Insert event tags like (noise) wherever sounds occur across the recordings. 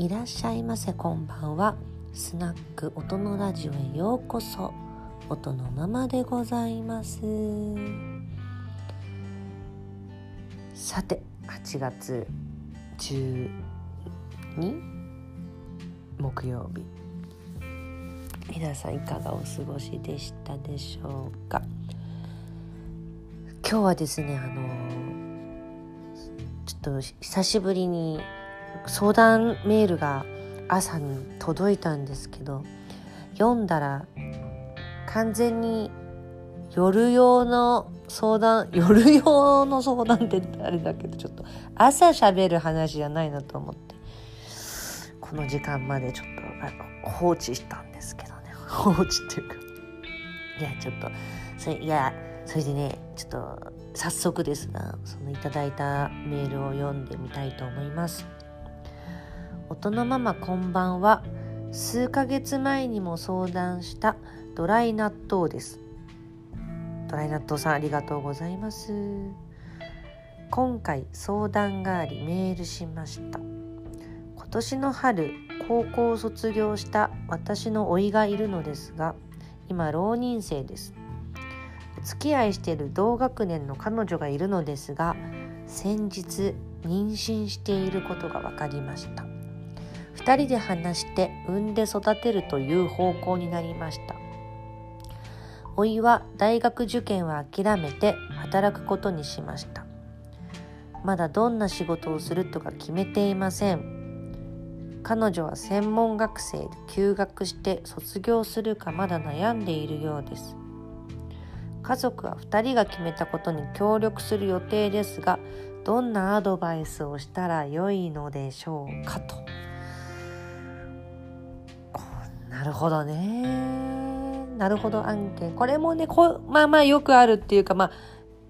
いらっしゃいませ。こんばんは。スナック音のラジオへようこそ。音のままでございます。さて8月12木曜日。皆さんいかがお過ごしでしたでしょうか？今日はですねあのちょっと久しぶりに相談メールが朝に届いたんですけど読んだら完全に夜用の相談 (laughs) 夜用の相談ってあれだけどちょっと朝喋る話じゃないなと思ってこの時間までちょっと放置したんですけどね (laughs) 放置っていうかいやちょっとそれいやそれでねちょっと早速ですがそのいただいたメールを読んでみたいと思います。音のママこんばんは。数ヶ月前にも相談したドライ納豆です。ドライ納豆さんありがとうございます。今回相談がありメールしました。今年の春高校を卒業した私の甥がいるのですが今浪人生です。お付き合いしている同学年の彼女がいるのですが先日妊娠していることが分かりました。2人で話して産んで育てるという方向になりました。おいは大学受験は諦めて働くことにしました。まだどんな仕事をするとか決めていません。彼女は専門学生で休学して卒業するかまだ悩んでいるようです。家族は2人が決めたことに協力する予定ですがどんなアドバイスをしたらよいのでしょうかと。なるほどね。なるほど案件。これもね、こまあまあよくあるっていうか、まあ、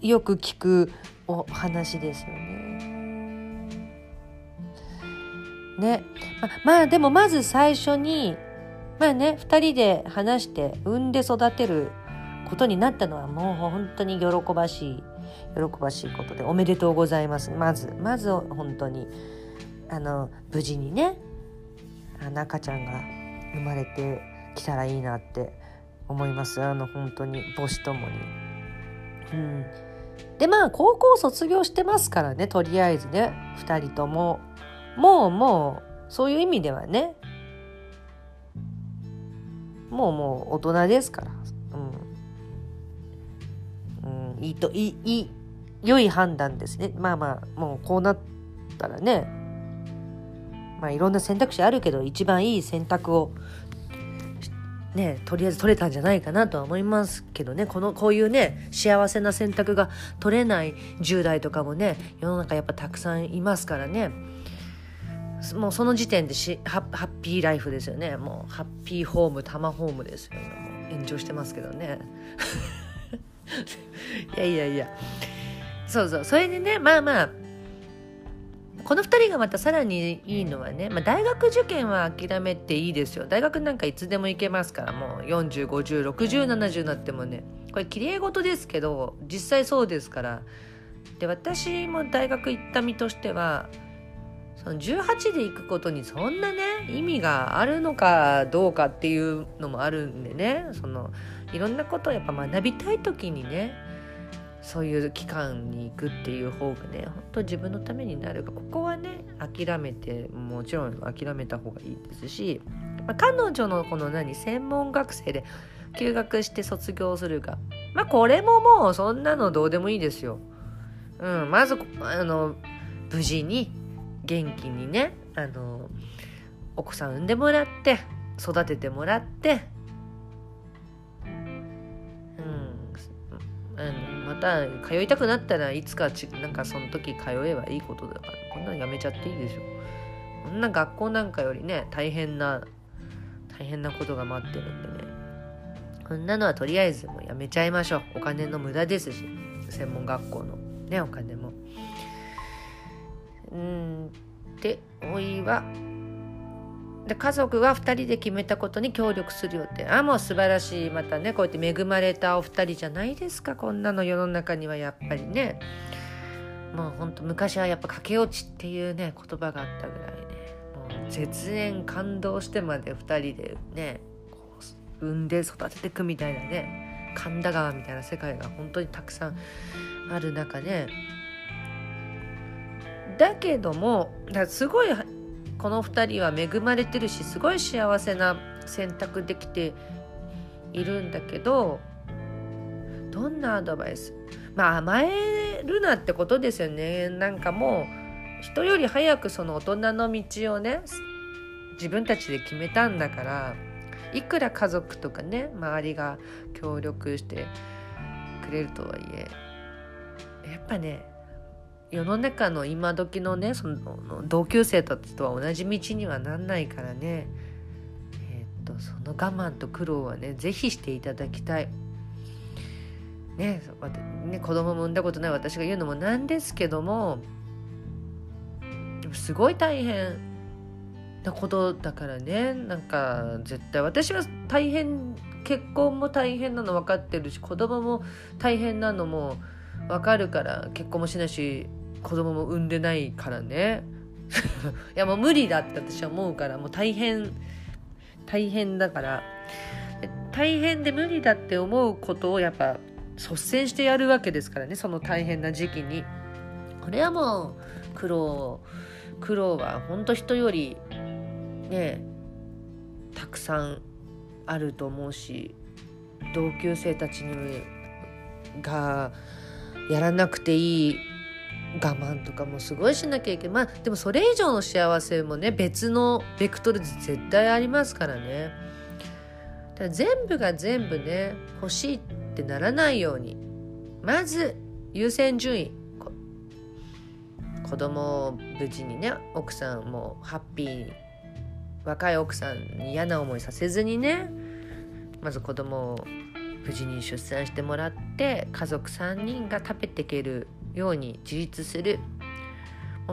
よく聞くお話ですよね。ね。ままあでもまず最初に、まあね、2人で話して産んで育てることになったのはもう本当に喜ばしい、喜ばしいことでおめでとうございます。まず、まず本当に、あの、無事にね、赤ちゃんが生まれてきたらいいなって思います。あの本当に母子ともに。うん、でまあ高校卒業してますからねとりあえずね。2人とも。もうもうそういう意味ではね。もうもう大人ですから、うん、うん、いいといいい良い判断ですね。まあまあもうこうなったらね。まあ、いろんな選択肢あるけど一番いい選択をねとりあえず取れたんじゃないかなとは思いますけどね。このこういうね幸せな選択が取れない10代とかもね世の中やっぱたくさんいますからね。もうその時点でしハッピーライフですよね。もうハッピーホームタマホームですよ今もう炎上してますけどね。(laughs) いやいやいや。そうそう。それでねまあまあこの2人がまたさらにいいのはね、まあ、大学受験は諦めていいですよ。大学なんかいつでも行けますからもう40506070になってもね。これきれい事ですけど実際そうですから。で私も大学行った身としてはその18で行くことにそんなね意味があるのかどうかっていうのもあるんでね。そのいろんなことをやっぱ学びたい時にねそういう期間に行くっていう方がね本当自分のためになるがここはね諦めてもちろん諦めた方がいいですし、まあ、彼女のこの何専門学生で休学して卒業するがまあこれももうそんなのどうでもいいですよ。うん、まずあの無事に元気にねあのお子さん産んでもらって育ててもらってた通いたくなったらいつかちなんかその時通えばいいことだからこんなのやめちゃっていいでしょ。こんな学校なんかよりね大変な大変なことが待ってるんでね。こんなのはとりあえずもうやめちゃいましょう。お金の無駄ですし専門学校のねお金も。うん。でおいはで家族は2人で決めたことに協力するよってあもう素晴らしい。またねこうやって恵まれたお二人じゃないですか。こんなの世の中にはやっぱりね。もうほんと昔はやっぱ駆け落ちっていうね言葉があったぐらいね。も絶縁感動してまで2人でね産んで育ててくみたいなね神田川みたいな世界が本当にたくさんある中でだけどもだすごいこの2人は恵まれてるしすごい幸せな選択できているんだけどどんなアドバイス？まあ甘えるなってことですよね。なんかもう人より早くその大人の道をね自分たちで決めたんだからいくら家族とかね周りが協力してくれるとはいえやっぱね世の中の今時のねその同級生たちとは同じ道にはなんないからねえー、っとその我慢と苦労はね是非していただきたい。ねね子供も産んだことない私が言うのもなんですけどもすごい大変なことだからねなんか絶対私は大変結婚も大変なの分かってるし子供も大変なのも分かるから結婚もしないし子供も産んでないからね。(laughs) いやもう無理だって私は思うからもう大変大変だから。大変で無理だって思うことをやっぱ率先してやるわけですからねその大変な時期に。これはもう苦労苦労は本当人よりねたくさんあると思うし同級生たちにがやらなくていい我慢とかもすごいしなきゃいけない。まあでもそれ以上の幸せもね別のベクトルで絶対ありますからね。だから全部が全部ね欲しいってならないように。まず優先順位。子供を無事にね奥さんもハッピー。若い奥さんに嫌な思いさせずにねまず子供を無事に出産してもらって家族3人が食べていけるように自立する。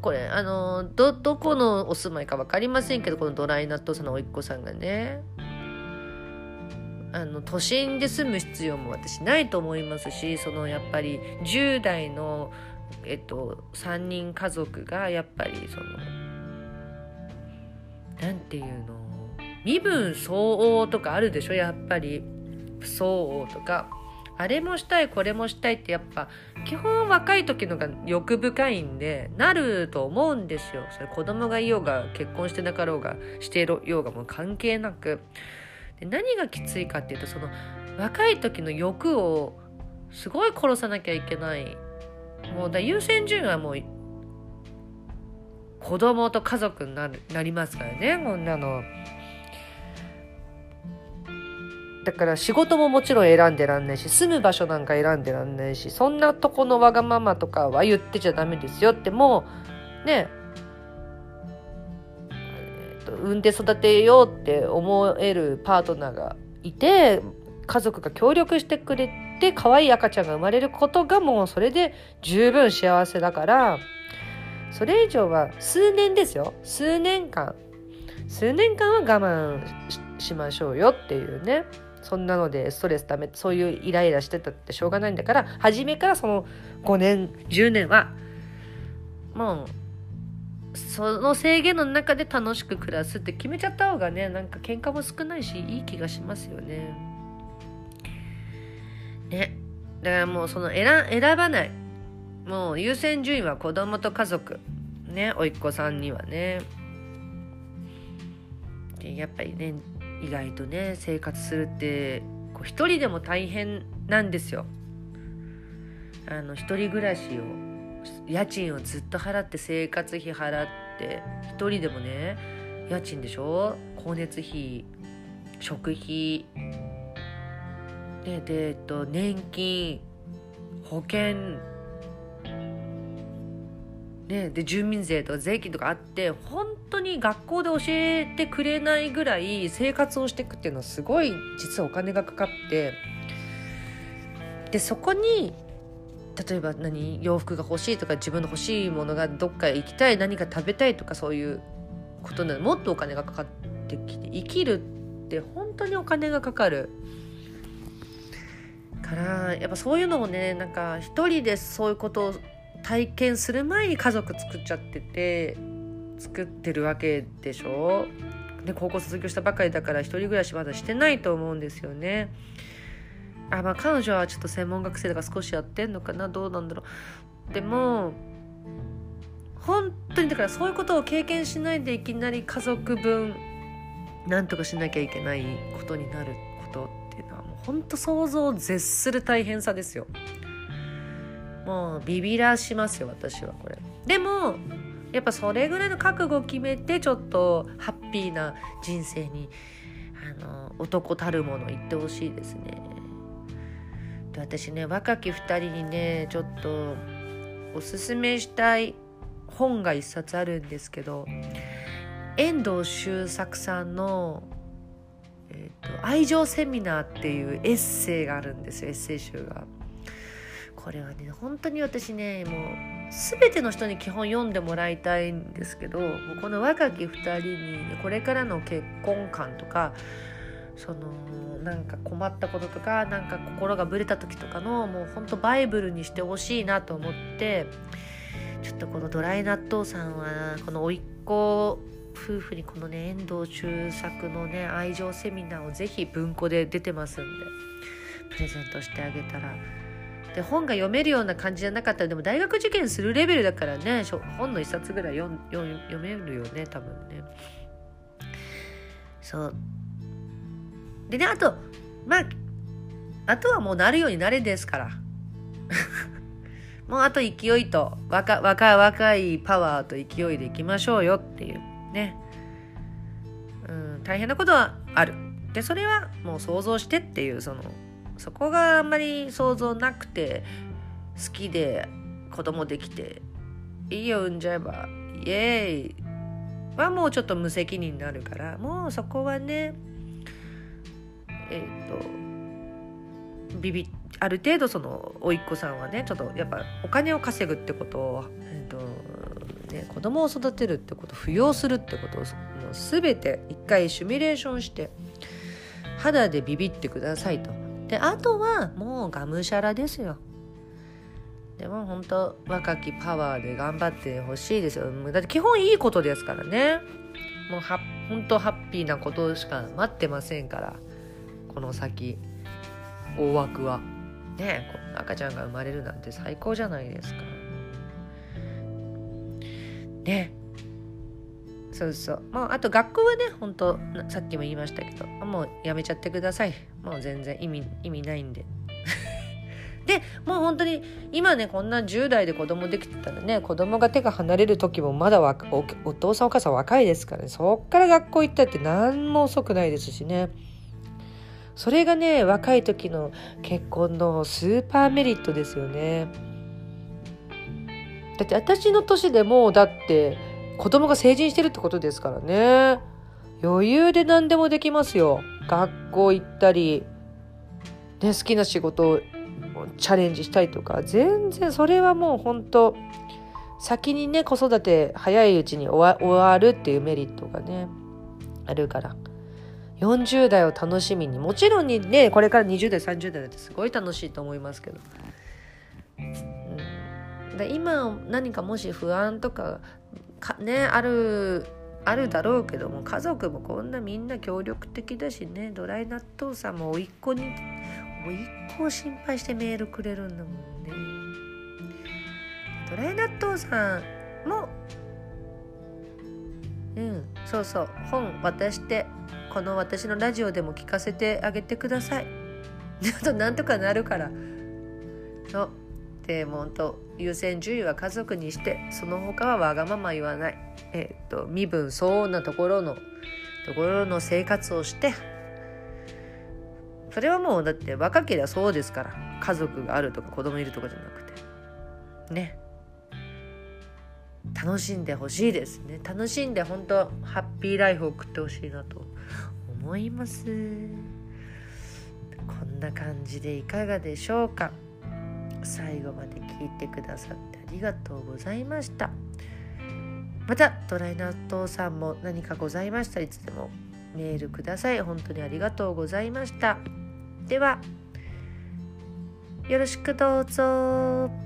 これあのどどこのお住まいか分かりませんけどこのドライ納豆さんのおいっ子さんがね。あの都心で住む必要も私ないと思いますしそのやっぱり10代の、えっと、3人家族がやっぱりその何て言うの身分相応とかあるでしょやっぱり。不相応とか。あれもしたいこれもしたいってやっぱ基本若い時のが欲深いんでなると思うんですよ。それ子供がいようが結婚してなかろうがしていようがもう関係なく。で何がきついかっていうとその若い時の欲をすごい殺さなきゃいけない。もうだ優先順位はもう子供と家族になるなりますからねこんなの。だから仕事ももちろん選んでらんないし住む場所なんか選んでらんないしそんなとこのわがままとかは言ってちゃダメですよってもうね産んで育てようって思えるパートナーがいて家族が協力してくれて可愛い赤ちゃんが生まれることがもうそれで十分幸せだからそれ以上は数年ですよ。数年間。数年間は我慢しましょうよっていうね。そんなのでストレスためそういうイライラしてたってしょうがないんだから初めからその5年10年はもうその制限の中で楽しく暮らすって決めちゃった方がねなんか喧嘩も少ないしいい気がしますよね。ね。だからもうその選選ばない。もう優先順位は子供と家族。ね。おいっ子さんにはね。でやっぱりね意外とね生活するってこう一人でも大変なんですよ。あの一人暮らしを家賃をずっと払って生活費払って一人でもね家賃でしょ？光熱費食費でで、えっと、年金保険ね、で住民税とか税金とかあって本当に学校で教えてくれないぐらい生活をしていくっていうのはすごい実はお金がかかってでそこに例えば何洋服が欲しいとか自分の欲しいものがどっかへ行きたい何か食べたいとかそういうことなのもっとお金がかかってきて生きるって本当にお金がかかる。からやっぱそういうのもねなんか一人でそういうことを体験する前に家族作っちゃってて作ってるわけでしょ？で高校卒業したばかりだから一人暮らしまだしてないと思うんですよね。あまあ彼女はちょっと専門学生だから少しやってんのかな？どうなんだろう？でも本当にだからそういうことを経験しないでいきなり家族分なんとかしなきゃいけないことになることっていうのはもう本当想像を絶する大変さですよ。もうビビらしますよ私はこれ。でもやっぱそれぐらいの覚悟を決めてちょっとハッピーな人生にあの男たるもの言ってほしいですね。で私ね若き2人にねちょっとおすすめしたい本が一冊あるんですけど遠藤周作さんの「えーと、愛情セミナー」っていうエッセイがあるんですよエッセイ集が。これはね本当に私ねもう全ての人に基本読んでもらいたいんですけどこの若き2人に、ね、これからの結婚観とかそのなんか困ったこととかなんか心がぶれた時とかのもうほんとバイブルにしてほしいなと思ってちょっとこのドライ納豆さんはこの甥っ子夫婦にこのね遠藤周作のね愛情セミナーをぜひ文庫で出てますんでプレゼントしてあげたらで本が読めるような感じじゃなかったらでも大学受験するレベルだからね本の一冊ぐらい読読めるよね多分ね。そう。でねあとまああとはもうなるようになれですから。(laughs) もうあと勢いと若若若いパワーと勢いでいきましょうよっていうね。うん大変なことはある。でそれはもう想像してっていうそのそこがあんまり想像なくて好きで子供できていいよ産んじゃえばイエーイはもうちょっと無責任になるからもうそこはねえっ、ー、とビビある程度その甥っ子さんはねちょっとやっぱお金を稼ぐってことを、えーとね、子供を育てるってこと扶養するってことをもう全て一回シミュレーションして肌でビビってくださいと。であとはもうがむしゃらですよ。でも本当若きパワーで頑張ってほしいですよ。だって基本いいことですからね。もうは本当ハッピーなことしか待ってませんから。この先大枠は。ね赤ちゃんが生まれるなんて最高じゃないですか。ねそうそう。もうあと学校はね本当さっきも言いましたけどもうやめちゃってください。もう全然意味意味ないんで。(laughs) でもう本当に今ねこんな10代で子供できてたらね子供が手が離れる時もまだおお父さんお母さん若いですからね。そっから学校行ったって何も遅くないですしね。それがね若い時の結婚のスーパーメリットですよね。だって私の年でもだって子供が成人してるってことですからね。余裕で何でもできますよ。学校行ったり、ね、好きな仕事をチャレンジしたりとか全然それはもう本当先にね子育て早いうちに終わるっていうメリットがねあるから。40代を楽しみにもちろんにねこれから20代30代だってすごい楽しいと思いますけど、うん、だ今何かもし不安とかかねあるあるだろうけども家族もこんなみんな協力的だしね。ドライ納豆さんも甥っ子に甥っ子を心配してメールくれるんだもんね。ドライ納豆さんもうんそうそう。本渡してこの私のラジオでも聞かせてあげてください。となんとかなるから。そう。でも本当優先順位は家族にしてその他はわがまま言わない、えーと、身分相応なところのところの生活をして。それはもうだって若ければそうですから。家族があるとか子供いるとかじゃなくて。ね。楽しんでほしいですね。楽しんで本当ハッピーライフを送ってほしいなと思います。こんな感じでいかがでしょうか。最後まで聞いてくださってありがとうございました。またトライナットさんも何かございましたいつでもメールください。本当にありがとうございました。ではよろしくどうぞ。